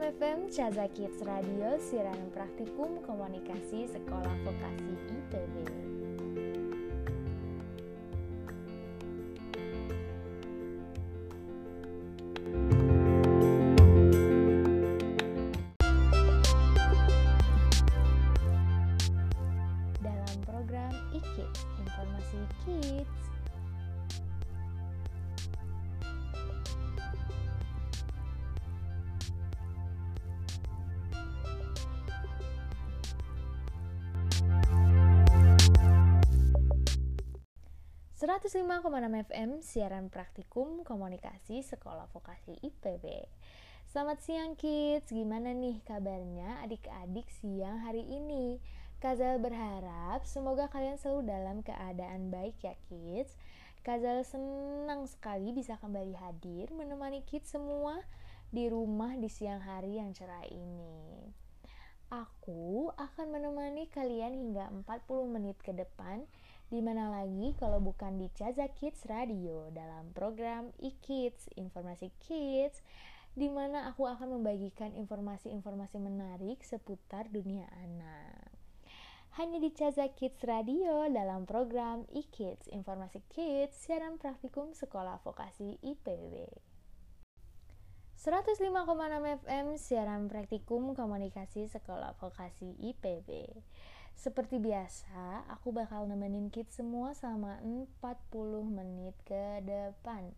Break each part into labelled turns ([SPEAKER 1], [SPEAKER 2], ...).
[SPEAKER 1] FM Caza Kids Radio Siaran Praktikum Komunikasi Sekolah Vokasi IPB ...105,6 FM siaran praktikum komunikasi sekolah vokasi IPB Selamat siang kids, gimana nih kabarnya adik-adik siang hari ini? Kazal berharap semoga kalian selalu dalam keadaan baik ya kids. Kazal senang sekali bisa kembali hadir menemani kids semua di rumah di siang hari yang cerah ini. Aku akan menemani kalian hingga 40 menit ke depan di mana lagi kalau bukan di Caza Kids Radio dalam program e-Kids, Informasi Kids, di mana aku akan membagikan informasi-informasi menarik seputar dunia anak. Hanya di Caza Kids Radio dalam program e-Kids, Informasi Kids, siaran praktikum Sekolah Vokasi IPB. 105,6 FM siaran praktikum komunikasi Sekolah Vokasi IPB. Seperti biasa, aku bakal nemenin kids semua selama 40 menit ke depan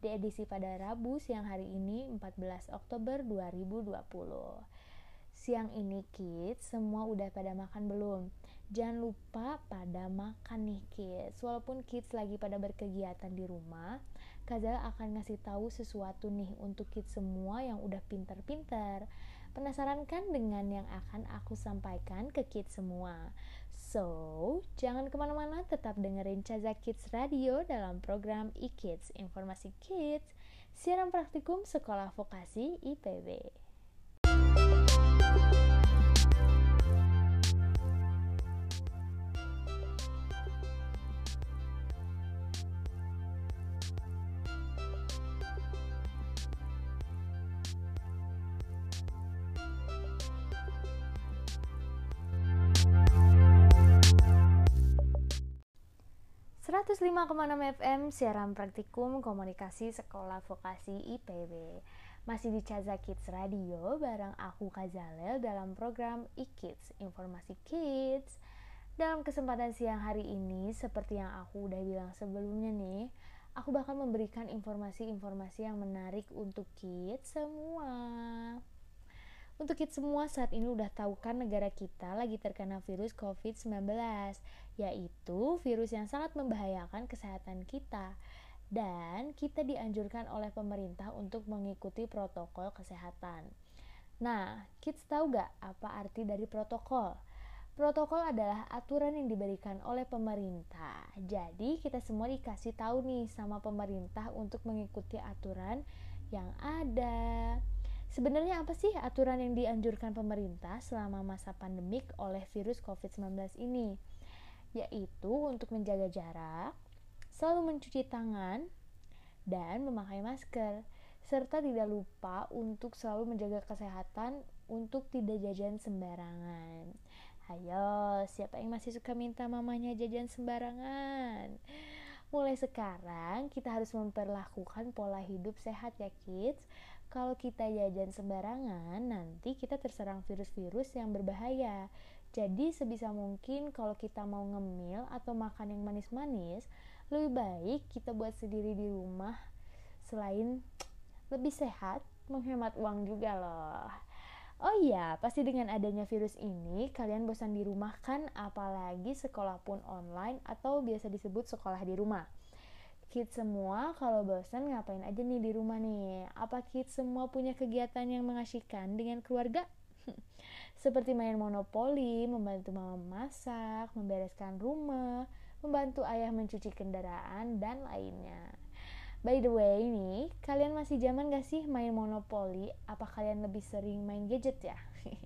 [SPEAKER 1] di edisi pada Rabu siang hari ini 14 Oktober 2020. Siang ini kids semua udah pada makan belum? Jangan lupa pada makan nih kids. Walaupun kids lagi pada berkegiatan di rumah, Kazal akan ngasih tahu sesuatu nih untuk kids semua yang udah pinter-pinter Penasaran kan dengan yang akan aku sampaikan ke kids semua? So, jangan ke mana-mana, tetap dengerin Caza Kids Radio dalam program e-Kids, Informasi Kids, siaran praktikum Sekolah Vokasi IPB. 105,6 FM siaran praktikum komunikasi sekolah vokasi IPB masih di Caza Kids Radio bareng aku Kazalel dalam program e-Kids Informasi Kids. Dalam kesempatan siang hari ini seperti yang aku udah bilang sebelumnya nih aku bakal memberikan informasi-informasi yang menarik untuk kids semua untuk kids semua saat ini udah tahu kan negara kita lagi terkena virus COVID-19, yaitu virus yang sangat membahayakan kesehatan kita. Dan kita dianjurkan oleh pemerintah untuk mengikuti protokol kesehatan. Nah, kids tahu gak apa arti dari protokol? Protokol adalah aturan yang diberikan oleh pemerintah. Jadi, kita semua dikasih tahu nih sama pemerintah untuk mengikuti aturan yang ada. Sebenarnya apa sih aturan yang dianjurkan pemerintah selama masa pandemik oleh virus COVID-19 ini? Yaitu untuk menjaga jarak, selalu mencuci tangan, dan memakai masker, serta tidak lupa untuk selalu menjaga kesehatan untuk tidak jajan sembarangan. Ayo, siapa yang masih suka minta mamanya jajan sembarangan? Mulai sekarang kita harus memperlakukan pola hidup sehat ya kids kalau kita jajan sembarangan, nanti kita terserang virus-virus yang berbahaya. Jadi sebisa mungkin kalau kita mau ngemil atau makan yang manis-manis, lebih baik kita buat sendiri di rumah. Selain lebih sehat, menghemat uang juga loh. Oh iya, pasti dengan adanya virus ini, kalian bosan di rumah kan? Apalagi sekolah pun online atau biasa disebut sekolah di rumah kids semua kalau bosan ngapain aja nih di rumah nih? Apa kids semua punya kegiatan yang mengasyikan dengan keluarga? Seperti main monopoli, membantu mama masak, membereskan rumah, membantu ayah mencuci kendaraan, dan lainnya. By the way nih, kalian masih zaman gak sih main monopoli? Apa kalian lebih sering main gadget ya?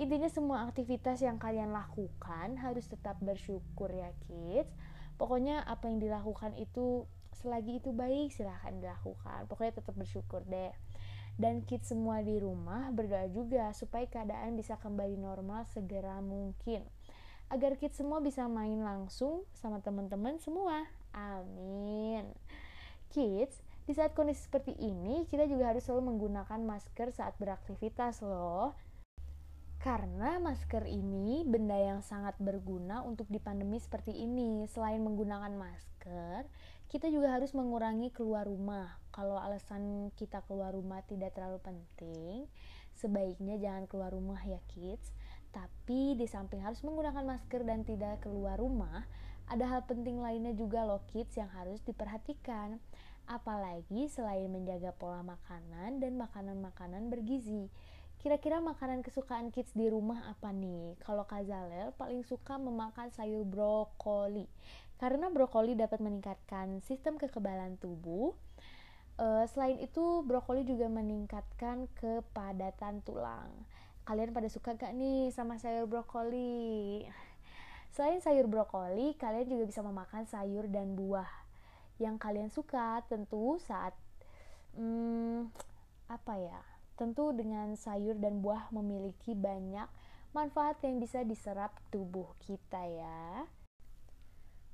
[SPEAKER 1] Intinya semua aktivitas yang kalian lakukan harus tetap bersyukur ya kids pokoknya apa yang dilakukan itu selagi itu baik silahkan dilakukan pokoknya tetap bersyukur deh Dan kids semua di rumah berdoa juga supaya keadaan bisa kembali normal segera mungkin. Agar kids semua bisa main langsung sama teman-teman semua. Amin. Kids, di saat kondisi seperti ini, kita juga harus selalu menggunakan masker saat beraktivitas loh. Karena masker ini benda yang sangat berguna untuk di pandemi seperti ini. Selain menggunakan masker, kita juga harus mengurangi keluar rumah. Kalau alasan kita keluar rumah tidak terlalu penting, sebaiknya jangan keluar rumah ya kids. Tapi di samping harus menggunakan masker dan tidak keluar rumah, ada hal penting lainnya juga loh kids yang harus diperhatikan. Apalagi selain menjaga pola makanan dan makanan-makanan bergizi Kira-kira makanan kesukaan kids di rumah apa nih? Kalau Kazalel paling suka memakan sayur brokoli. Karena brokoli dapat meningkatkan sistem kekebalan tubuh. Uh, selain itu, brokoli juga meningkatkan kepadatan tulang. Kalian pada suka gak nih sama sayur brokoli? Selain sayur brokoli, kalian juga bisa memakan sayur dan buah yang kalian suka tentu saat hmm, apa ya Tentu dengan sayur dan buah memiliki banyak manfaat yang bisa diserap tubuh kita ya.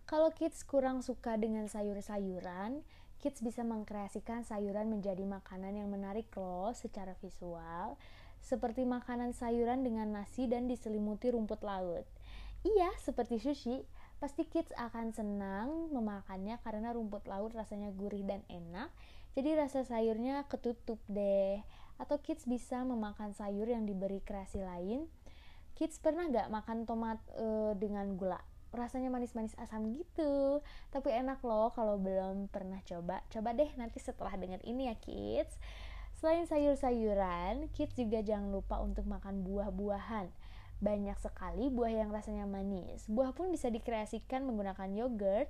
[SPEAKER 1] Kalau kids kurang suka dengan sayur-sayuran, kids bisa mengkreasikan sayuran menjadi makanan yang menarik loh secara visual, seperti makanan sayuran dengan nasi dan diselimuti rumput laut. Iya, seperti sushi, pasti kids akan senang memakannya karena rumput laut rasanya gurih dan enak, jadi rasa sayurnya ketutup deh atau kids bisa memakan sayur yang diberi kreasi lain. Kids pernah gak makan tomat uh, dengan gula? Rasanya manis-manis asam gitu. Tapi enak loh kalau belum pernah coba. Coba deh nanti setelah dengar ini ya kids. Selain sayur-sayuran kids juga jangan lupa untuk makan buah-buahan. Banyak sekali buah yang rasanya manis. Buah pun bisa dikreasikan menggunakan yogurt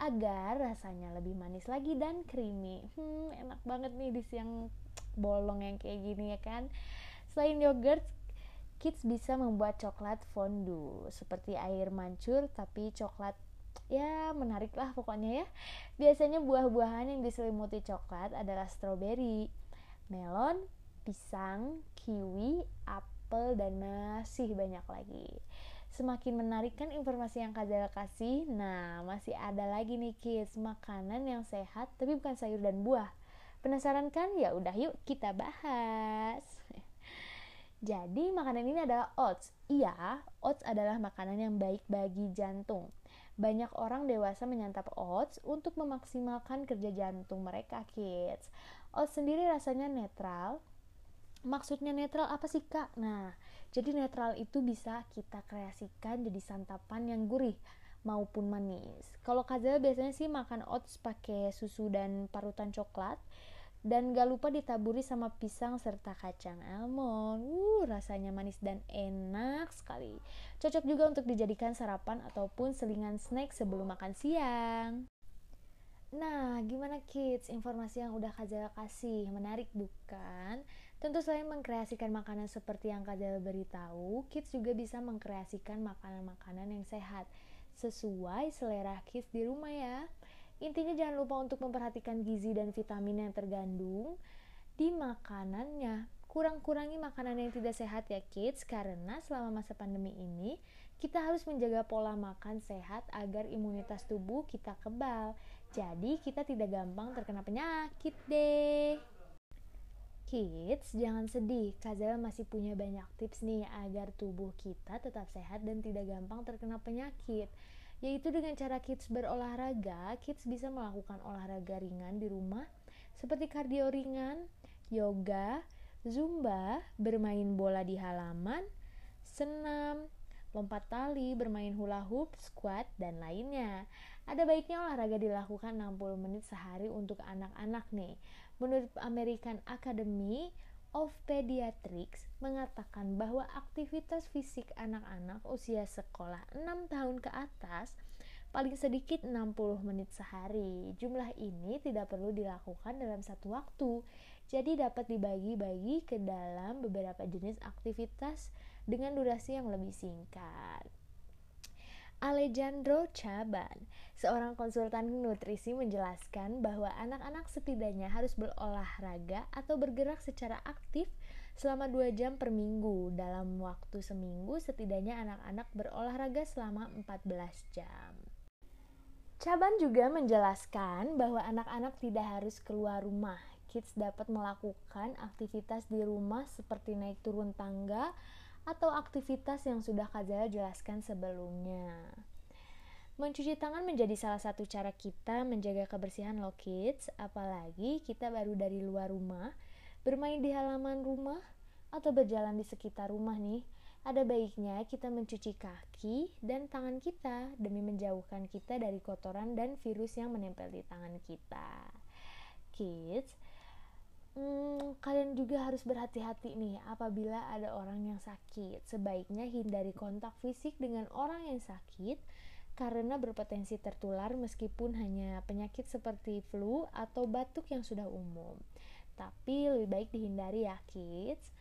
[SPEAKER 1] agar rasanya lebih manis lagi dan creamy. Hmm enak banget nih di siang bolong yang kayak gini ya kan? Selain yogurt kids bisa membuat coklat fondue seperti air mancur tapi coklat ya menarik lah pokoknya ya. Biasanya buah-buahan yang diselimuti coklat adalah stroberi melon pisang kiwi apel dan masih banyak lagi. Semakin menarik kan informasi yang Kak kasih? Nah masih ada lagi nih kids makanan yang sehat tapi bukan sayur dan buah Penasaran kan? Ya udah yuk kita bahas. Jadi makanan ini adalah oats. Iya, oats adalah makanan yang baik bagi jantung. Banyak orang dewasa menyantap oats untuk memaksimalkan kerja jantung mereka, kids. Oats sendiri rasanya netral. Maksudnya netral apa sih, Kak? Nah, jadi netral itu bisa kita kreasikan jadi santapan yang gurih maupun manis. Kalau Kazal biasanya sih makan oats pakai susu dan parutan coklat dan gak lupa ditaburi sama pisang serta kacang almond. Uh, rasanya manis dan enak sekali. Cocok juga untuk dijadikan sarapan ataupun selingan snack sebelum makan siang. Nah, gimana kids? Informasi yang udah Kak kasih, menarik bukan? Tentu selain mengkreasikan makanan seperti yang Kak beritahu, kids juga bisa mengkreasikan makanan-makanan yang sehat sesuai selera kids di rumah ya. Intinya jangan lupa untuk memperhatikan gizi dan vitamin yang tergandung di makanannya. Kurang-kurangi makanan yang tidak sehat ya kids karena selama masa pandemi ini kita harus menjaga pola makan sehat agar imunitas tubuh kita kebal. Jadi kita tidak gampang terkena penyakit deh. Kids, jangan sedih. Kazal masih punya banyak tips nih agar tubuh kita tetap sehat dan tidak gampang terkena penyakit yaitu dengan cara kids berolahraga, kids bisa melakukan olahraga ringan di rumah seperti kardio ringan, yoga, zumba, bermain bola di halaman, senam, lompat tali, bermain hula hoop, squat, dan lainnya. Ada baiknya olahraga dilakukan 60 menit sehari untuk anak-anak nih. Menurut American Academy of Pediatrics mengatakan bahwa aktivitas fisik anak-anak usia sekolah 6 tahun ke atas paling sedikit 60 menit sehari. Jumlah ini tidak perlu dilakukan dalam satu waktu, jadi dapat dibagi-bagi ke dalam beberapa jenis aktivitas dengan durasi yang lebih singkat. Alejandro Chaban, seorang konsultan nutrisi menjelaskan bahwa anak-anak setidaknya harus berolahraga atau bergerak secara aktif selama 2 jam per minggu. Dalam waktu seminggu setidaknya anak-anak berolahraga selama 14 jam. Caban juga menjelaskan bahwa anak-anak tidak harus keluar rumah. Kids dapat melakukan aktivitas di rumah seperti naik turun tangga, atau aktivitas yang sudah Kazala jelaskan sebelumnya. Mencuci tangan menjadi salah satu cara kita menjaga kebersihan lo kids, apalagi kita baru dari luar rumah, bermain di halaman rumah, atau berjalan di sekitar rumah nih. Ada baiknya kita mencuci kaki dan tangan kita demi menjauhkan kita dari kotoran dan virus yang menempel di tangan kita. Kids, Hmm, kalian juga harus berhati-hati nih apabila ada orang yang sakit. Sebaiknya hindari kontak fisik dengan orang yang sakit karena berpotensi tertular meskipun hanya penyakit seperti flu atau batuk yang sudah umum. Tapi lebih baik dihindari ya kids.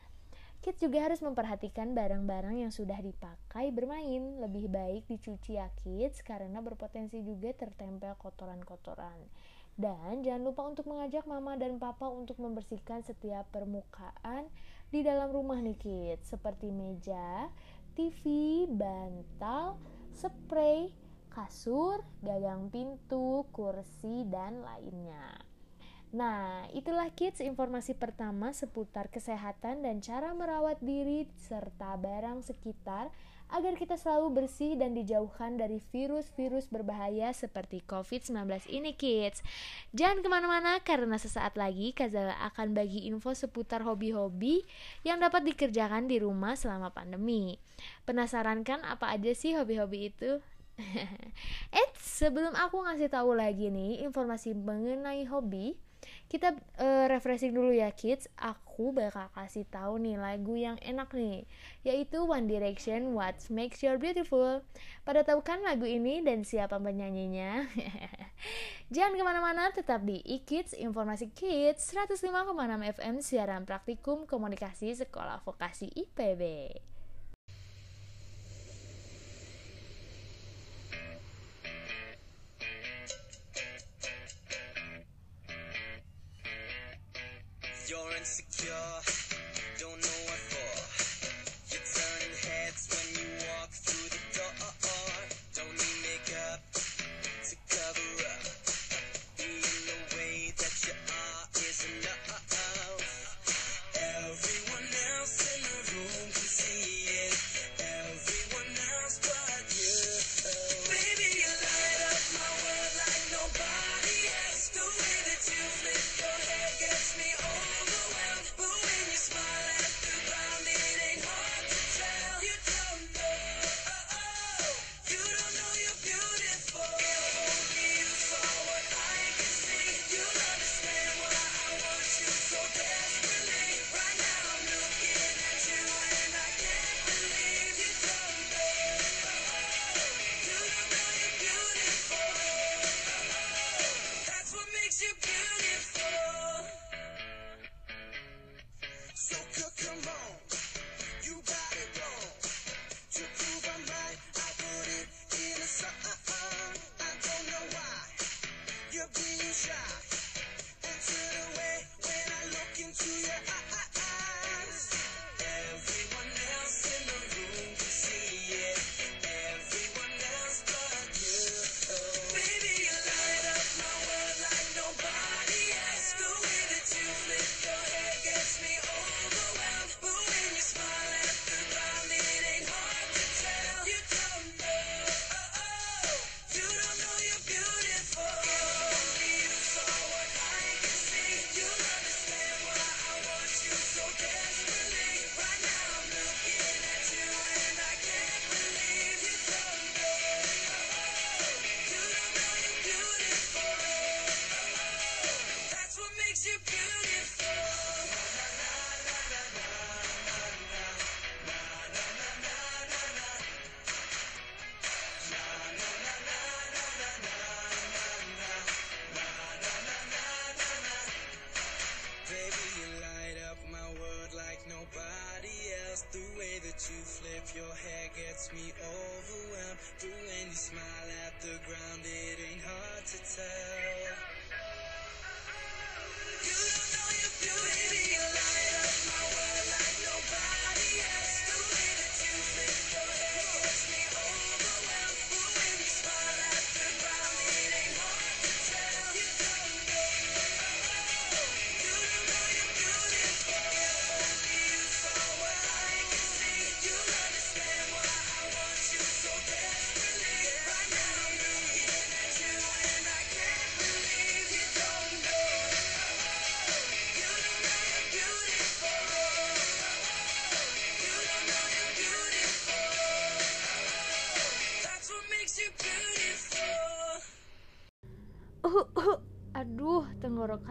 [SPEAKER 1] Kids juga harus memperhatikan barang-barang yang sudah dipakai bermain. Lebih baik dicuci ya kids karena berpotensi juga tertempel kotoran-kotoran. Dan jangan lupa untuk mengajak mama dan papa untuk membersihkan setiap permukaan di dalam rumah nih kids seperti meja, TV, bantal, spray, kasur, gagang pintu, kursi, dan lainnya. Nah, itulah kids informasi pertama seputar kesehatan dan cara merawat diri serta barang sekitar agar kita selalu bersih dan dijauhkan dari virus-virus berbahaya seperti COVID-19 ini kids. Jangan ke mana-mana karena sesaat lagi Kazala akan bagi info seputar hobi-hobi yang dapat dikerjakan di rumah selama pandemi. Penasaran kan apa aja sih hobi-hobi itu? Eh, sebelum aku ngasih tahu lagi nih informasi mengenai hobi, kita uh, refreshing dulu ya kids. Aku bakal kasih tahu nih lagu yang enak nih yaitu One Direction What Makes You Beautiful. Pada tahu kan lagu ini dan siapa penyanyinya? Jangan ke mana-mana tetap di e-kids informasi kids 105,6 FM siaran praktikum komunikasi sekolah vokasi IPB insecure.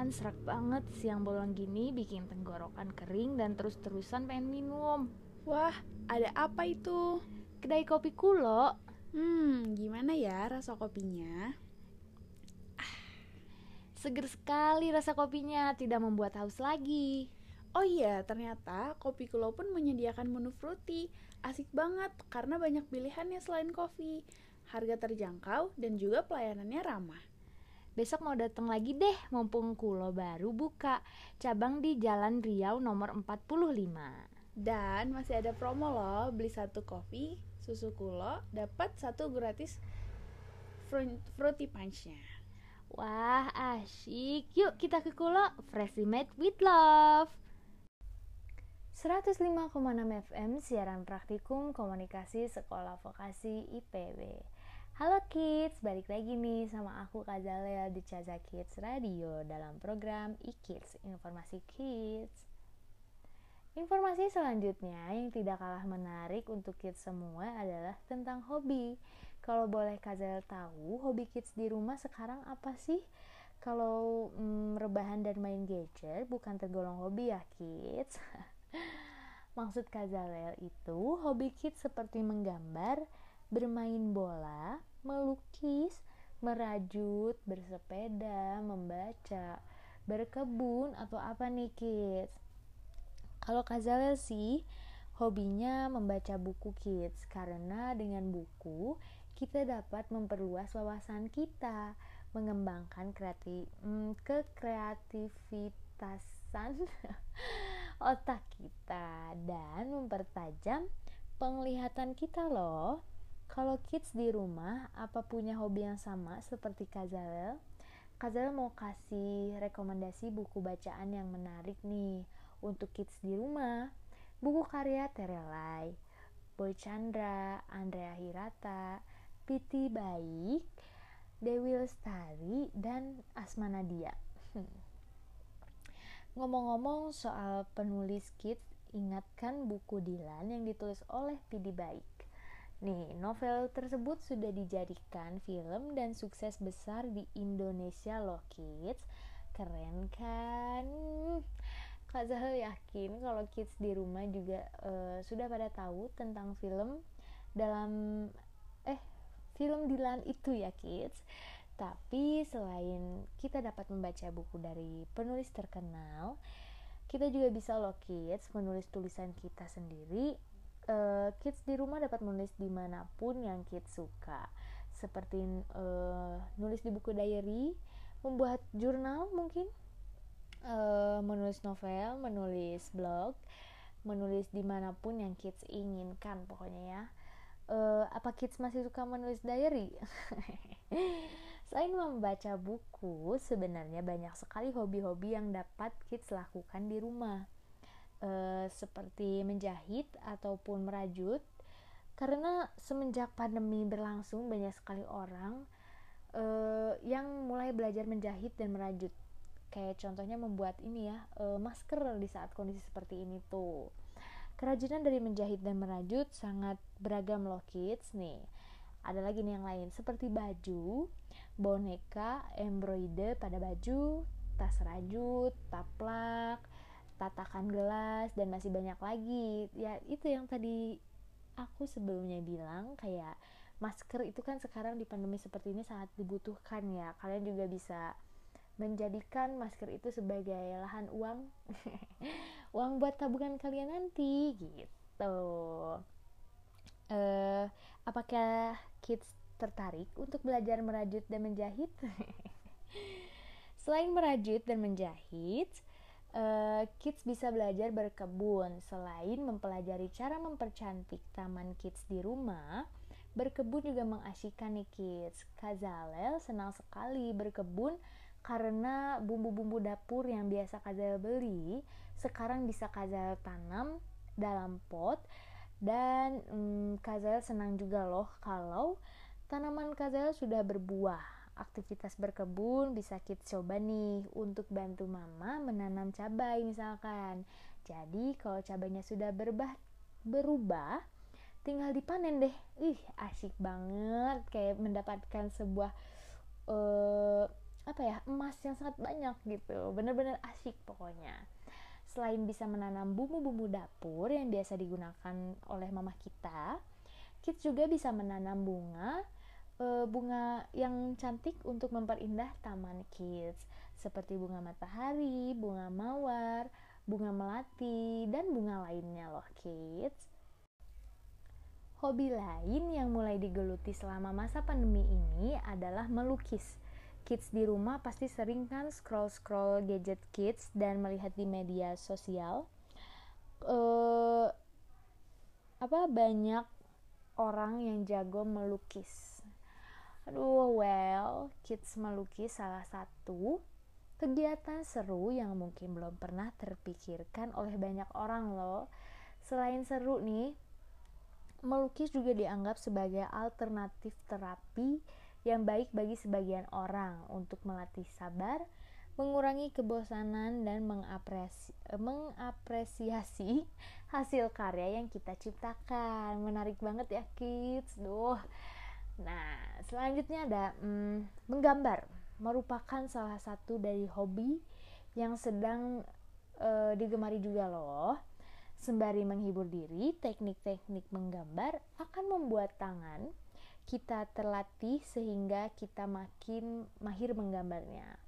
[SPEAKER 1] Tenggorokan serak banget siang bolong gini bikin tenggorokan kering dan terus-terusan pengen minum.
[SPEAKER 2] Wah, ada apa itu?
[SPEAKER 1] Kedai kopi kulo.
[SPEAKER 2] Hmm, gimana ya rasa kopinya?
[SPEAKER 1] Seger sekali rasa kopinya, tidak membuat haus lagi.
[SPEAKER 2] Oh iya, ternyata kopi kulo pun menyediakan menu fruity. Asik banget karena banyak pilihannya selain kopi. Harga terjangkau dan juga pelayanannya ramah.
[SPEAKER 1] Besok mau datang lagi deh, mumpung kulo baru buka. Cabang di Jalan Riau nomor 45.
[SPEAKER 2] Dan masih ada promo loh, beli satu kopi, susu kulo, dapat satu gratis fruity punch-nya.
[SPEAKER 1] Wah, asyik. Yuk kita ke kulo, freshly made with love. 105,6 FM siaran praktikum komunikasi sekolah vokasi IPB. Halo kids, balik lagi nih sama aku Kazalea di Caza Kids Radio dalam program e-Kids, informasi kids. Informasi selanjutnya yang tidak kalah menarik untuk kids semua adalah tentang hobi. Kalau boleh Kazel tahu, hobi kids di rumah sekarang apa sih? Kalau mm, rebahan dan main gadget bukan tergolong hobi ya kids. Maksud Kazalel itu hobi kids seperti menggambar, bermain bola, melukis, merajut, bersepeda, membaca, berkebun atau apa nih kids? Kalau Kazalel sih hobinya membaca buku kids karena dengan buku kita dapat memperluas wawasan kita, mengembangkan kreatif hmm, kekreativitasan otak kita dan mempertajam penglihatan kita loh. Kalau kids di rumah, apa punya hobi yang sama seperti Kazalel? Kazalel mau kasih rekomendasi buku bacaan yang menarik nih untuk kids di rumah. Buku karya Terelai, Boy Chandra, Andrea Hirata, Piti Baik, Dewi Lestari, dan Asma Nadia. Ngomong-ngomong soal penulis kids, ingatkan buku Dilan yang ditulis oleh Pidi Baik. Nih, novel tersebut sudah dijadikan film dan sukses besar di Indonesia loh kids. Keren kan? Kak Zahel yakin kalau kids di rumah juga uh, sudah pada tahu tentang film dalam eh film Dilan itu ya kids. Tapi selain kita dapat membaca buku dari penulis terkenal, kita juga bisa loh kids menulis tulisan kita sendiri uh, kids di rumah dapat menulis di mana pun yang kids suka. Seperti uh, nulis di buku diary membuat jurnal mungkin uh, menulis novel menulis blog menulis di mana pun yang kids inginkan pokoknya ya. Uh, apa kids masih suka menulis diary? Selain membaca buku, sebenarnya banyak sekali hobi-hobi yang dapat kids lakukan di rumah e, seperti menjahit ataupun merajut. Karena semenjak pandemi berlangsung banyak sekali orang e, yang mulai belajar menjahit dan merajut. Kayak contohnya membuat ini ya e, masker di saat kondisi seperti ini tuh. Kerajinan dari menjahit dan merajut sangat beragam loh kids. Nih ada lagi nih yang lain seperti baju boneka embroider pada baju tas rajut taplak tatakan gelas dan masih banyak lagi. Ya itu yang tadi aku sebelumnya bilang kayak masker itu kan sekarang di pandemi seperti ini sangat dibutuhkan ya. Kalian juga bisa menjadikan masker itu sebagai lahan uang uang buat tabungan kalian nanti gitu. Uh, apakah kids tertarik untuk belajar merajut dan menjahit? Selain merajut dan menjahit uh, kids bisa belajar berkebun. Selain mempelajari cara mempercantik taman kids di rumah, berkebun juga mengasyikkan nih kids. Kazalel senang sekali berkebun karena bumbu-bumbu dapur yang biasa Kazalel beli sekarang bisa Kazalel tanam dalam pot dan hmm, Kazalel senang juga loh kalau tanaman Kazalel sudah berbuah aktivitas berkebun bisa kita coba nih untuk bantu mama menanam cabai misalkan. Jadi kalau cabainya sudah berubah berubah tinggal dipanen deh. Ih, asik banget kayak mendapatkan sebuah uh, apa ya emas yang sangat banyak gitu bener-bener asyik pokoknya selain bisa menanam bumbu-bumbu dapur yang biasa digunakan oleh mama kita kids juga bisa menanam bunga e, bunga yang cantik untuk memperindah taman kids seperti bunga matahari, bunga mawar, bunga melati, dan bunga lainnya loh kids. Hobi lain yang mulai digeluti selama masa pandemi ini adalah melukis. Kids di rumah pasti sering kan scroll-scroll gadget kids dan melihat di media sosial. Uh, apa banyak orang yang jago melukis. Aduh, well, kids melukis salah satu kegiatan seru yang mungkin belum pernah terpikirkan oleh banyak orang loh. Selain seru nih, melukis juga dianggap sebagai alternatif terapi yang baik bagi sebagian orang untuk melatih sabar, mengurangi kebosanan dan mengapresi mengapresiasi hasil karya yang kita ciptakan. Menarik banget ya kids. Duh. Nah, selanjutnya ada hmm, menggambar merupakan salah satu dari hobi yang sedang uh, digemari juga loh. Sembari menghibur diri, teknik-teknik menggambar akan membuat tangan kita terlatih sehingga kita makin mahir menggambarnya.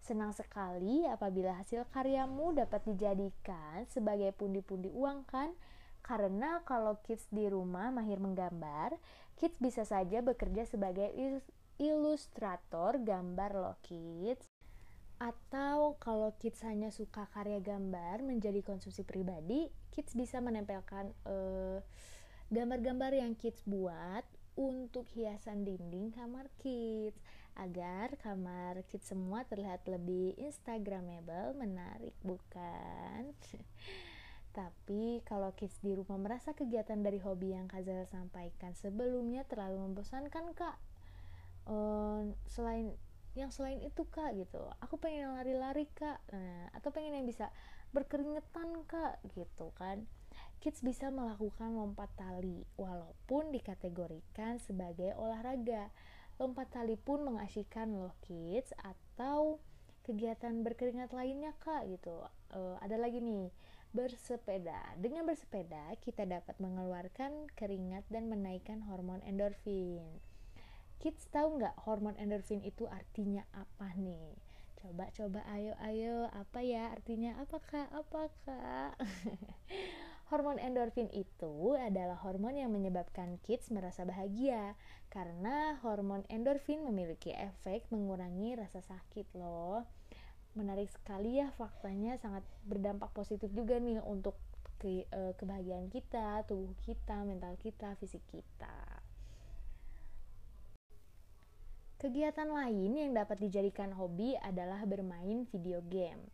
[SPEAKER 1] Senang sekali apabila hasil karyamu dapat dijadikan sebagai pundi-pundi uang kan? Karena kalau kids di rumah mahir menggambar, kids bisa saja bekerja sebagai ilustrator gambar loh kids. Atau kalau kids hanya suka karya gambar menjadi konsumsi pribadi kids bisa menempelkan eh, gambar-gambar yang kids buat untuk hiasan dinding kamar kids agar kamar kids semua terlihat lebih instagramable menarik bukan Tapi kalau kids di rumah merasa kegiatan dari hobi yang Kazal sampaikan sebelumnya terlalu membosankan kak. Uh, selain yang selain itu kak gitu. Aku pengen lari-lari kak. Nah, atau pengen yang bisa berkeringetan kak gitu kan. Kids bisa melakukan lompat tali walaupun dikategorikan sebagai olahraga. Lompat tali pun mengasyikan loh kids atau kegiatan berkeringat lainnya kak gitu. Uh, ada lagi nih bersepeda dengan bersepeda kita dapat mengeluarkan keringat dan menaikkan hormon endorfin Kids tahu nggak hormon endorfin itu artinya apa nih? Coba coba ayo ayo apa ya artinya apa kak apa kak? hormon endorfin itu adalah hormon yang menyebabkan kids merasa bahagia karena hormon endorfin memiliki efek mengurangi rasa sakit loh. Menarik sekali ya faktanya sangat berdampak positif juga nih untuk ke, eh, kebahagiaan kita, tubuh kita, mental kita, fisik kita. Kegiatan lain yang dapat dijadikan hobi adalah bermain video game.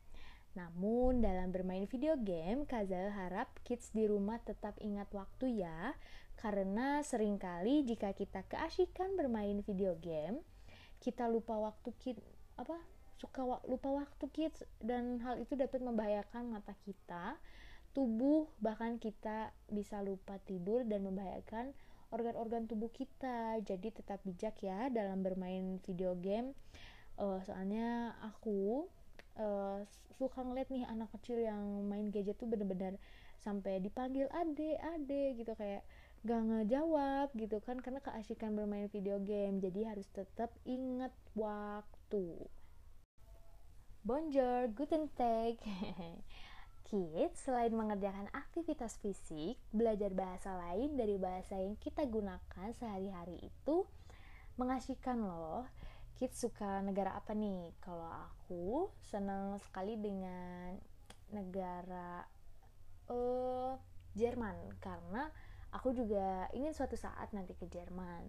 [SPEAKER 1] Namun dalam bermain video game, Kazal harap kids di rumah tetap ingat waktu ya, karena sering kali jika kita keasikan bermain video game, kita lupa waktu kid apa suka lupa waktu kids. Dan hal itu dapat membahayakan mata kita, tubuh bahkan kita bisa lupa tidur dan membahayakan organ-organ tubuh kita. Jadi tetap bijak ya dalam bermain video game. Uh, soalnya aku uh, suka ngeliat nih anak kecil yang main gadget tuh bener-bener sampai dipanggil ade ade gitu kayak gak ngejawab gitu kan karena keasikan bermain video game. Jadi harus tetap inget waktu Bonjour, guten Tag Kids, selain mengerjakan aktivitas fisik, belajar bahasa lain dari bahasa yang kita gunakan sehari-hari itu mengasihkan loh. Kids suka negara apa nih? Kalau aku senang sekali dengan negara uh, Jerman karena aku juga ingin suatu saat nanti ke Jerman.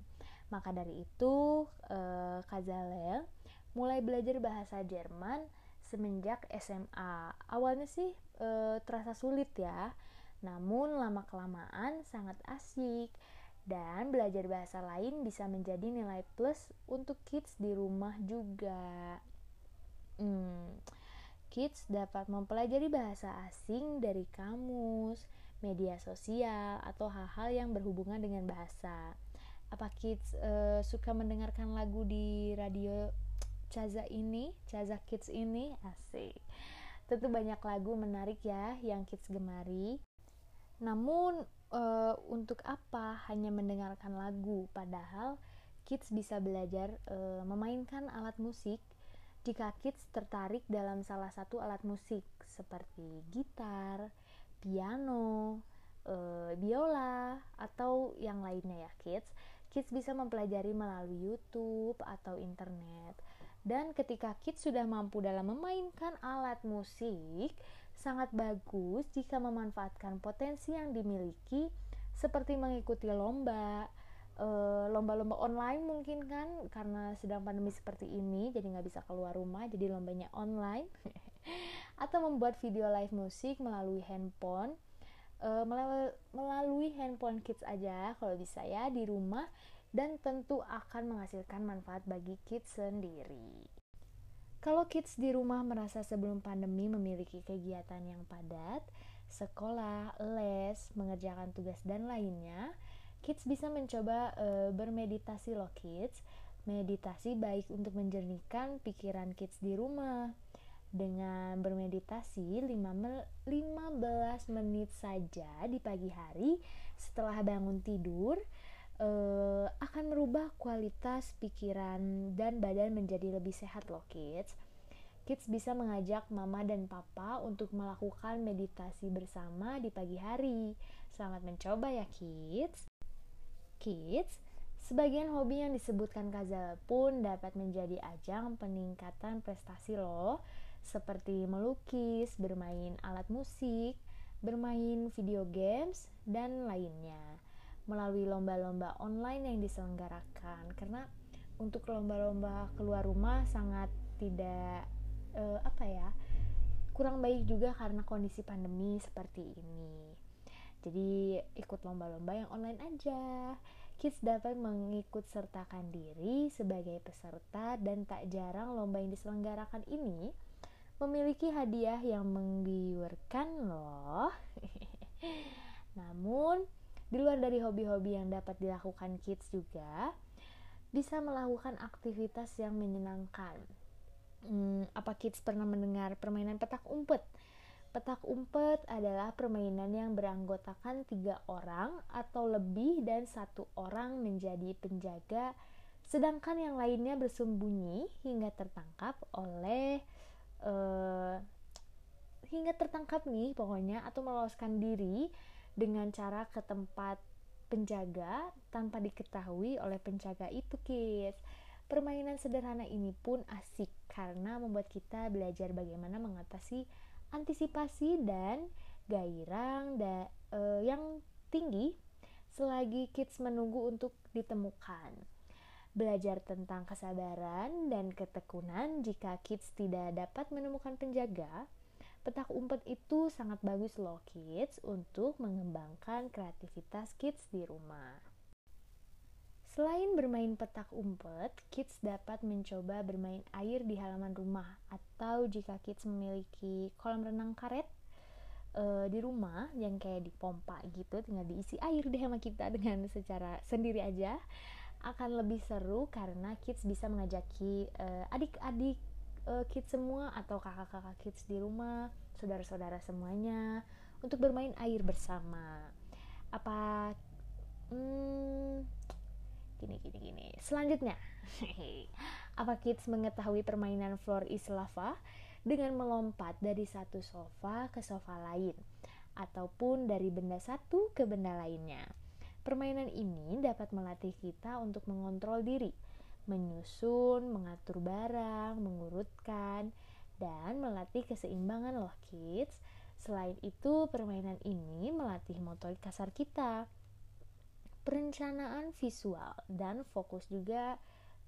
[SPEAKER 1] Maka dari itu, uh, Kazalel mulai belajar bahasa Jerman semenjak SMA. Awalnya sih e, terasa sulit ya, namun lama-kelamaan sangat asik dan belajar bahasa lain bisa menjadi nilai plus untuk kids di rumah juga. Hmm, kids dapat mempelajari bahasa asing dari kamus, media sosial, atau hal-hal yang berhubungan dengan bahasa. Apa kids e, suka mendengarkan lagu di radio Caza ini, Caza Kids ini asik. Tentu banyak lagu menarik ya yang kids gemari. Namun e, untuk apa hanya mendengarkan lagu padahal kids bisa belajar e, memainkan alat musik jika kids tertarik dalam salah satu alat musik seperti gitar, piano, e, biola atau yang lainnya ya kids. Kids bisa mempelajari melalui YouTube atau internet. Dan ketika kids sudah mampu dalam memainkan alat musik, sangat bagus jika memanfaatkan potensi yang dimiliki seperti mengikuti lomba, eh, lomba-lomba online mungkin kan karena sedang pandemi seperti ini jadi nggak bisa keluar rumah jadi lombanya online. Atau membuat video live musik melalui handphone. Uh, melalui handphone kids aja kalau bisa ya di rumah dan tentu akan menghasilkan manfaat bagi kids sendiri. Kalau kids di rumah merasa sebelum pandemi memiliki kegiatan yang padat, sekolah, les, mengerjakan tugas dan lainnya, kids bisa mencoba e, bermeditasi loh kids. Meditasi baik untuk menjernihkan pikiran kids di rumah. Dengan bermeditasi 15 menit saja di pagi hari setelah bangun tidur, uh, akan merubah kualitas pikiran dan badan menjadi lebih sehat loh kids. Kids bisa mengajak mama dan papa untuk melakukan meditasi bersama di pagi hari. Selamat mencoba ya kids. Kids, sebagian hobi yang disebutkan Kazal pun dapat menjadi ajang peningkatan prestasi loh, seperti melukis, bermain alat musik, bermain video games, dan lainnya melalui lomba-lomba online yang diselenggarakan. Karena untuk lomba-lomba keluar rumah sangat tidak uh, apa ya kurang baik juga karena kondisi pandemi seperti ini. Jadi ikut lomba-lomba yang online aja. Kids dapat mengikut sertakan diri sebagai peserta dan tak jarang lomba yang diselenggarakan ini memiliki hadiah yang menggiurkan loh. Namun di luar dari hobi-hobi yang dapat dilakukan kids juga, bisa melakukan aktivitas yang menyenangkan. Hmm, apa kids pernah mendengar permainan petak umpet? Petak umpet adalah permainan yang beranggotakan tiga orang atau lebih dan satu orang menjadi penjaga, sedangkan yang lainnya bersembunyi hingga tertangkap oleh uh, hingga tertangkap nih pokoknya atau meloloskan diri dengan cara ke tempat penjaga tanpa diketahui oleh penjaga itu kids permainan sederhana ini pun asik karena membuat kita belajar bagaimana mengatasi antisipasi dan gairah da, uh, yang tinggi selagi kids menunggu untuk ditemukan. Belajar tentang kesabaran dan ketekunan jika kids tidak dapat menemukan penjaga Petak umpet itu sangat bagus loh kids untuk mengembangkan kreativitas kids di rumah. Selain bermain petak umpet, kids dapat mencoba bermain air di halaman rumah atau jika kids memiliki kolam renang karet e, di rumah yang kayak di pompa gitu, tinggal diisi air deh sama kita dengan secara sendiri aja akan lebih seru karena kids bisa mengajaki eh, adik-adik uh, kids semua atau kakak-kakak kids di rumah, saudara-saudara semuanya untuk bermain air bersama. Apa hmm, gini gini gini. Selanjutnya, apa kids mengetahui permainan floor is lava dengan melompat dari satu sofa ke sofa lain ataupun dari benda satu ke benda lainnya. Permainan ini dapat melatih kita untuk mengontrol diri menyusun, mengatur barang, mengurutkan, dan melatih keseimbangan loh kids. Selain itu, permainan ini melatih motorik kasar kita, perencanaan visual, dan fokus juga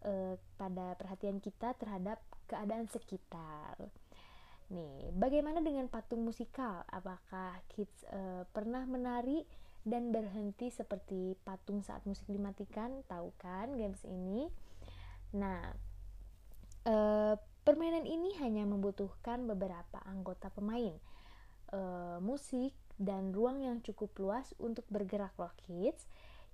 [SPEAKER 1] eh, pada perhatian kita terhadap keadaan sekitar. Nih, bagaimana dengan patung musikal? Apakah kids eh, pernah menari dan berhenti seperti patung saat musik dimatikan? Tahu kan games ini? Nah, e, permainan ini hanya membutuhkan beberapa anggota pemain, e, musik, dan ruang yang cukup luas untuk bergerak loh kids.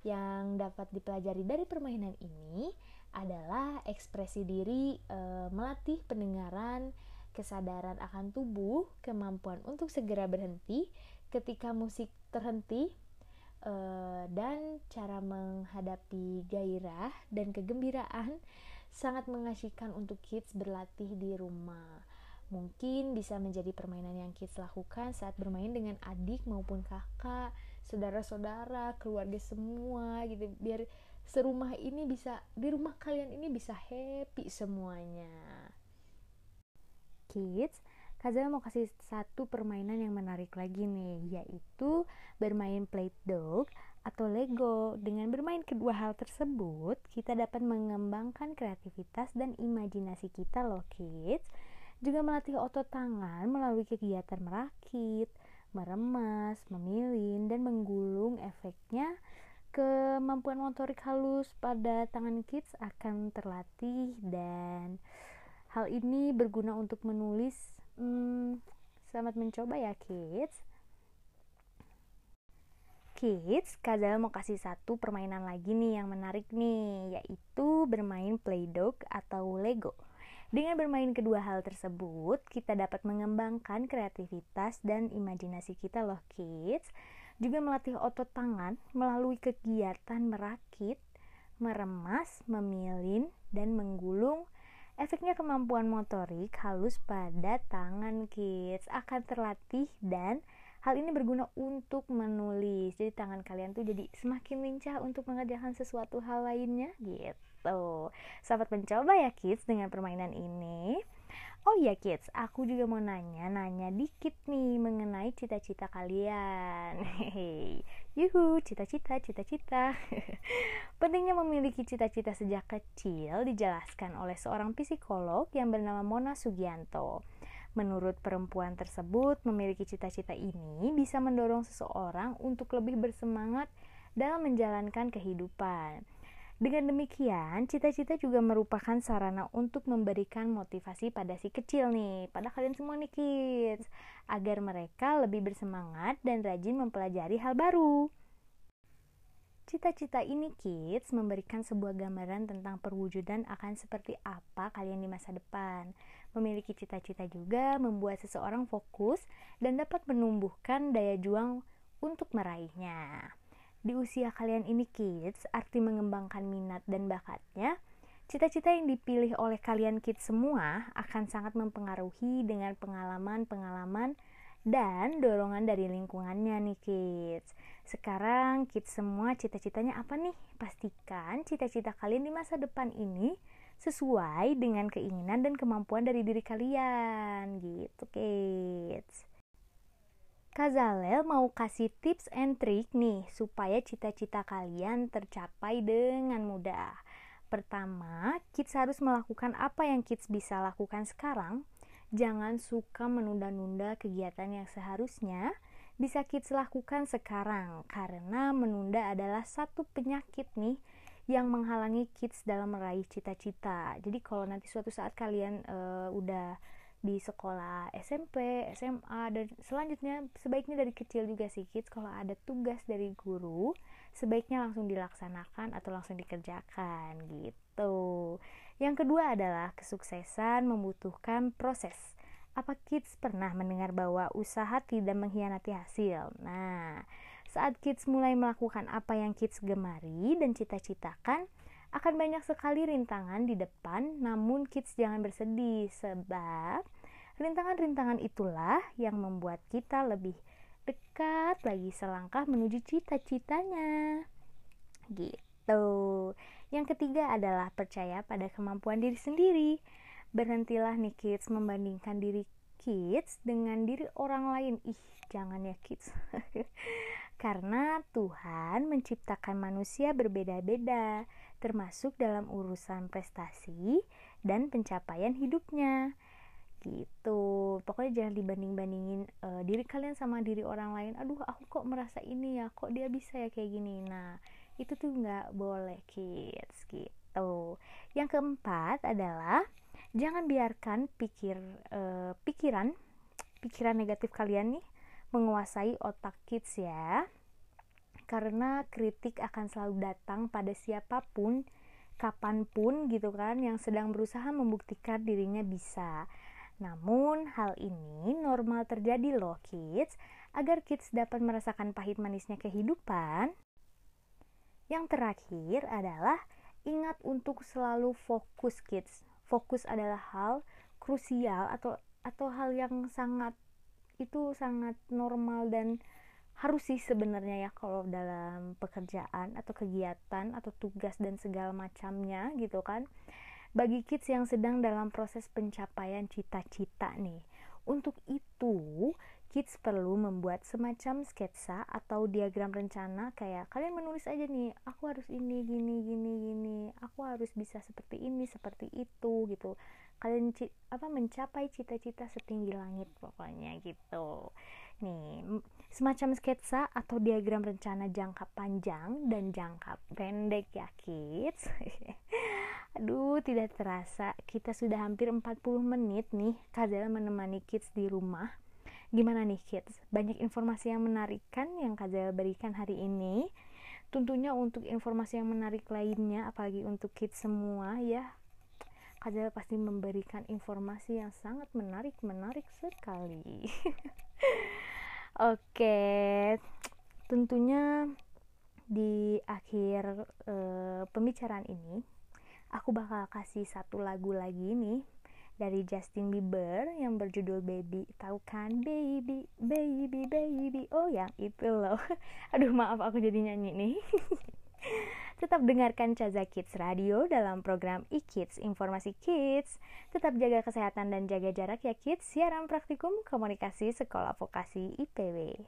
[SPEAKER 1] Yang dapat dipelajari dari permainan ini adalah ekspresi diri e, melatih pendengaran, kesadaran akan tubuh, kemampuan untuk segera berhenti ketika musik terhenti, e, dan cara menghadapi gairah dan kegembiraan sangat mengasyikan untuk kids berlatih di rumah. Mungkin bisa menjadi permainan yang kids lakukan saat bermain dengan adik maupun kakak, saudara-saudara, keluarga semua gitu. Biar serumah ini bisa di rumah kalian ini bisa happy semuanya kids Kazal mau kasih satu permainan yang menarik lagi nih, yaitu bermain plate dog atau Lego. Dengan bermain kedua hal tersebut, kita dapat mengembangkan kreativitas dan imajinasi kita loh kids. Juga melatih otot tangan melalui kegiatan merakit, meremas, memilin, dan menggulung efeknya kemampuan motorik halus pada tangan kids akan terlatih dan hal ini berguna untuk menulis hmm, selamat mencoba ya kids Kids, Kazal mau kasih satu permainan lagi nih yang menarik nih, yaitu bermain Play-Doh atau Lego. Dengan bermain kedua hal tersebut, kita dapat mengembangkan kreativitas dan imajinasi kita loh kids juga melatih otot tangan melalui kegiatan merakit, meremas, memilin, dan menggulung. Efeknya kemampuan motorik halus pada tangan kids akan terlatih dan hal ini berguna untuk menulis. Jadi tangan kalian tuh jadi semakin lincah untuk mengerjakan sesuatu hal lainnya gitu. Selamat mencoba ya kids dengan permainan ini. Oh iya kids, aku juga mau nanya, nanya dikit nih mengenai cita-cita kalian. Hehehe. Yuhu, cita-cita, cita-cita. Pentingnya memiliki cita-cita sejak kecil dijelaskan oleh seorang psikolog yang bernama Mona Sugianto. Menurut perempuan tersebut, memiliki cita-cita ini bisa mendorong seseorang untuk lebih bersemangat dalam menjalankan kehidupan. Dengan demikian, cita-cita juga merupakan sarana untuk memberikan motivasi pada si kecil nih, pada kalian semua nih kids, agar mereka lebih bersemangat dan rajin mempelajari hal baru. Cita-cita ini kids memberikan sebuah gambaran tentang perwujudan akan seperti apa kalian di masa depan. Memiliki cita-cita juga membuat seseorang fokus dan dapat menumbuhkan daya juang untuk meraihnya. Di usia kalian ini kids, arti mengembangkan minat dan bakatnya, cita-cita yang dipilih oleh kalian kids semua akan sangat mempengaruhi dengan pengalaman-pengalaman dan dorongan dari lingkungannya nih kids. Sekarang kids semua cita-citanya apa nih? Pastikan cita-cita kalian di masa depan ini sesuai dengan keinginan dan kemampuan dari diri kalian gitu kids. Kazalel mau kasih tips and trick nih supaya cita-cita kalian tercapai dengan mudah. Pertama, kids harus melakukan apa yang kids bisa lakukan sekarang. Jangan suka menunda-nunda kegiatan yang seharusnya bisa kids lakukan sekarang karena menunda adalah satu penyakit nih yang menghalangi kids dalam meraih cita-cita. Jadi kalau nanti suatu saat kalian uh, udah di sekolah SMP, SMA dan selanjutnya sebaiknya dari kecil juga sih kids kalau ada tugas dari guru sebaiknya langsung dilaksanakan atau langsung dikerjakan gitu. Yang kedua adalah kesuksesan membutuhkan proses. Apa kids pernah mendengar bahwa usaha tidak mengkhianati hasil? Nah, saat kids mulai melakukan apa yang kids gemari dan cita-citakan, akan banyak sekali rintangan di depan, namun kids jangan bersedih sebab rintangan-rintangan itulah yang membuat kita lebih dekat lagi selangkah menuju cita-citanya. Gitu. Yang ketiga adalah percaya pada kemampuan diri sendiri. Berhentilah nih kids membandingkan diri kids dengan diri orang lain. Ih, jangan ya kids. Karena Tuhan menciptakan manusia berbeda-beda termasuk dalam urusan prestasi dan pencapaian hidupnya gitu. Pokoknya jangan dibanding-bandingin uh, diri kalian sama diri orang lain. Aduh aku kok merasa ini ya kok dia bisa ya kayak gini. Nah itu tuh nggak boleh kids gitu. Yang keempat adalah jangan biarkan pikir uh, pikiran pikiran negatif kalian nih menguasai otak kids ya. Karena kritik akan selalu datang pada siapa
[SPEAKER 3] pun kapan pun gitu kan yang sedang berusaha membuktikan dirinya bisa. Namun hal ini normal terjadi loh kids, agar kids dapat merasakan pahit manisnya kehidupan. Yang terakhir adalah ingat untuk selalu fokus kids. Fokus adalah hal krusial atau atau hal yang sangat itu sangat normal dan harus sih sebenarnya ya kalau dalam pekerjaan atau kegiatan atau tugas dan segala macamnya gitu kan bagi kids yang sedang dalam proses pencapaian cita-cita nih untuk itu kids perlu membuat semacam sketsa atau diagram rencana kayak kalian menulis aja nih aku harus ini gini gini gini aku harus bisa seperti ini seperti itu gitu kalian apa mencapai cita-cita setinggi langit pokoknya gitu. Nih semacam sketsa atau diagram rencana jangka panjang dan jangka pendek ya kids. Aduh tidak terasa. Kita sudah hampir 40 menit nih Kazela menemani kids di rumah. Gimana nih kids? Banyak informasi yang menarik kan yang Kazela berikan hari ini. Tentunya untuk informasi yang menarik lainnya apalagi untuk kids semua ya Kazela pasti memberikan informasi yang sangat menarik menarik sekali Oke, tentunya di akhir uh, pembicaraan ini aku bakal kasih satu lagu lagi nih dari Justin Bieber yang berjudul Baby. Tahu kan Baby, Baby, Baby. Oh, yang itu loh. Aduh, maaf aku jadi nyanyi nih. Tetap dengarkan Caza Kids Radio dalam program e-Kids Informasi Kids. Tetap jaga kesehatan dan jaga jarak ya kids. Siaran praktikum komunikasi Sekolah Vokasi IPW.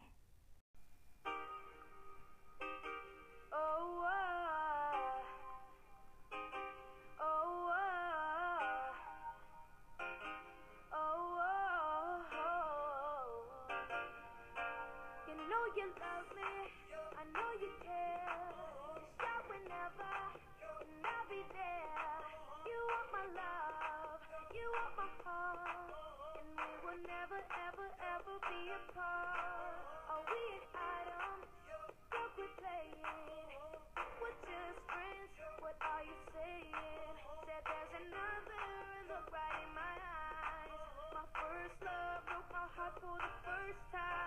[SPEAKER 3] and we will never, ever, ever be apart. Are we an item? Playing. We're just friends. What are you saying? Said there's another look right in my eyes. My first love broke my heart for the first time.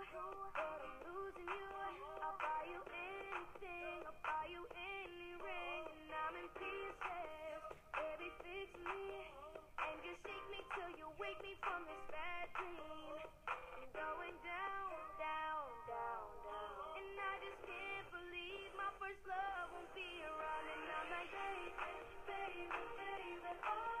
[SPEAKER 3] till you wake me from this bad dream. I'm going down, down, down, down. And I just can't believe my first love won't be around. And I'm like, baby, baby, baby, oh.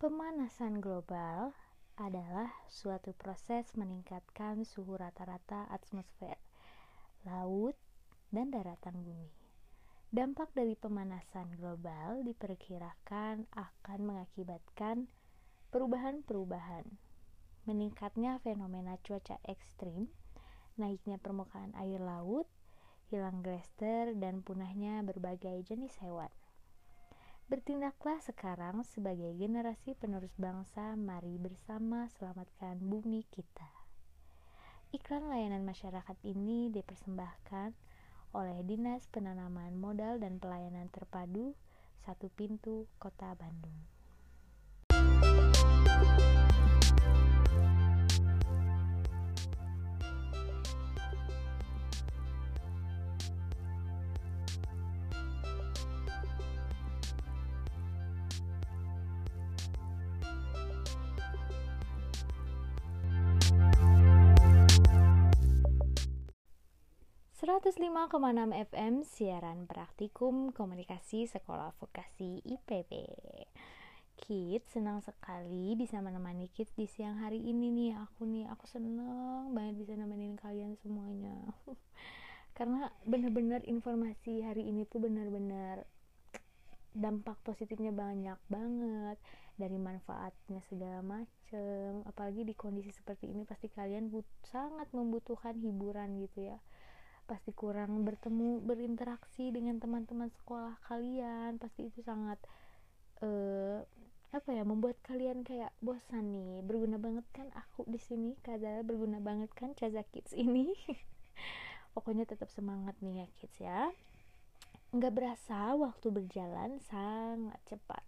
[SPEAKER 1] Pemanasan global adalah suatu proses meningkatkan suhu rata-rata atmosfer, laut, dan daratan bumi. Dampak dari pemanasan global diperkirakan akan mengakibatkan perubahan-perubahan, meningkatnya fenomena cuaca ekstrim, naiknya permukaan air laut, hilang glester, dan punahnya berbagai jenis hewan. Bertindaklah sekarang sebagai generasi penerus bangsa, mari bersama selamatkan bumi kita. Iklan layanan masyarakat ini dipersembahkan oleh Dinas Penanaman Modal dan Pelayanan Terpadu Satu Pintu Kota Bandung. 105,6 FM siaran praktikum komunikasi sekolah vokasi IPB. Kids senang sekali bisa menemani kids di siang hari ini nih. Aku nih aku seneng banget bisa nemenin kalian semuanya. Karena bener-bener informasi hari ini tuh bener-bener dampak positifnya banyak banget. Dari manfaatnya segala macem. Apalagi di kondisi seperti ini pasti kalian but sangat membutuhkan hiburan gitu ya pasti kurang bertemu berinteraksi dengan teman-teman sekolah kalian. Pasti itu sangat uh, apa ya membuat kalian kayak bosan nih. Berguna banget kan aku di sini kadang berguna banget kan Caza Kids ini? Pokoknya tetap semangat nih ya kids ya. Nggak berasa waktu berjalan sangat cepat.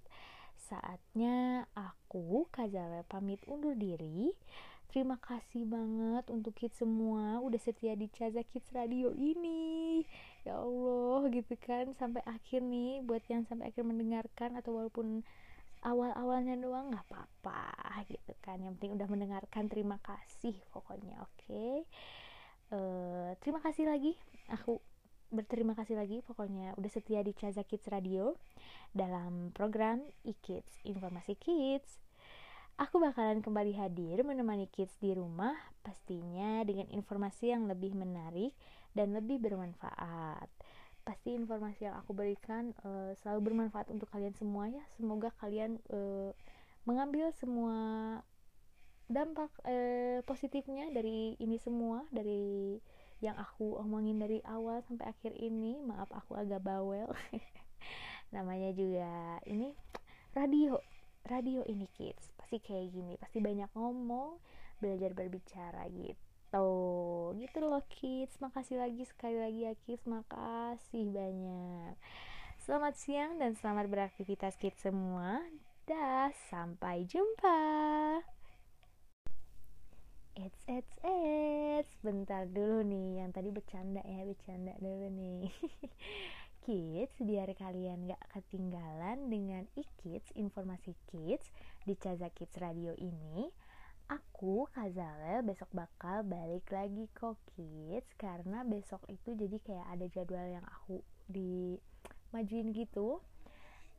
[SPEAKER 1] Saatnya aku Kazala pamit undur diri Terima kasih banget untuk kids semua udah setia di Caza Kids Radio ini. Ya Allah gitu kan sampai akhir nih buat yang sampai akhir mendengarkan atau walaupun awal-awalnya doang nggak apa-apa gitu kan. Yang penting udah mendengarkan terima kasih pokoknya oke. Okay? Uh, eh, terima kasih lagi aku berterima kasih lagi pokoknya udah setia di Caza Kids Radio dalam program e-kids informasi kids Aku bakalan kembali hadir menemani kids di rumah, pastinya dengan informasi yang lebih menarik dan lebih bermanfaat. Pasti informasi yang aku berikan uh, selalu bermanfaat untuk kalian semua ya. Semoga kalian uh, mengambil semua dampak uh, positifnya dari ini semua, dari yang aku omongin dari awal sampai akhir ini. Maaf aku agak bawel. Namanya juga ini radio, radio ini kids. Pasti kayak gini pasti banyak ngomong belajar berbicara gitu. Gitu loh kids. Makasih lagi sekali lagi ya kids. Makasih banyak. Selamat siang dan selamat beraktivitas kids semua. Dah sampai jumpa. It's, it's, it's. Bentar dulu nih Yang tadi bercanda ya Bercanda dulu nih Kids, biar kalian gak ketinggalan dengan e-kids, informasi kids di Caza Kids Radio ini, aku, Kazale, besok bakal balik lagi kok kids Karena besok itu jadi kayak ada jadwal yang aku dimajuin gitu.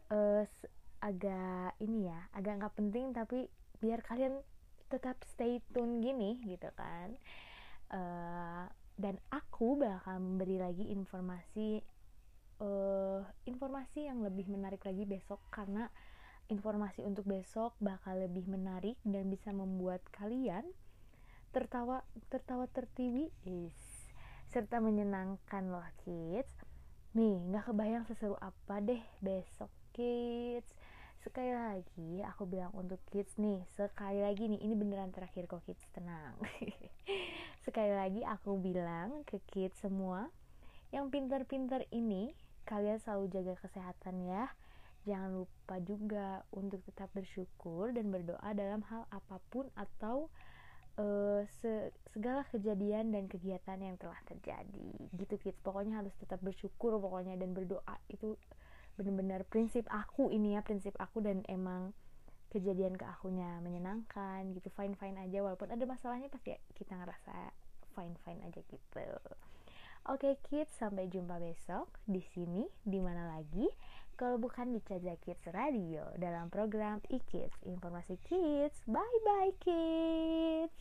[SPEAKER 1] Uh, Agak ini ya, agak gak penting tapi biar kalian tetap stay tune gini gitu kan. Uh, Dan aku bakal memberi lagi informasi uh, informasi yang lebih menarik lagi besok karena informasi untuk besok bakal lebih menarik dan bisa membuat kalian tertawa tertawa tertiwi is serta menyenangkan loh kids. Nih nggak kebayang seseru apa deh besok kids. Sekali lagi aku bilang untuk kids nih sekali lagi nih ini beneran terakhir kok kids tenang. Sekali lagi aku bilang ke kids semua yang pinter-pinter ini kalian selalu jaga kesehatan ya. Jangan lupa juga untuk tetap bersyukur dan berdoa dalam hal apa pun atau uh, se segala kejadian dan kegiatan yang telah terjadi. Gitu kids pokoknya harus tetap bersyukur pokoknya dan berdoa. Itu benar-benar prinsip aku ini ya prinsip aku dan emang kejadian ke akunya menyenangkan gitu. Fine fine aja walaupun ada masalahnya pasti kita ngerasa fine fine aja gitu Oke kids, sampai jumpa besok di sini, di mana lagi? kalau bukan di Caza Kids Radio dalam program e-Kids, informasi kids. Bye bye kids.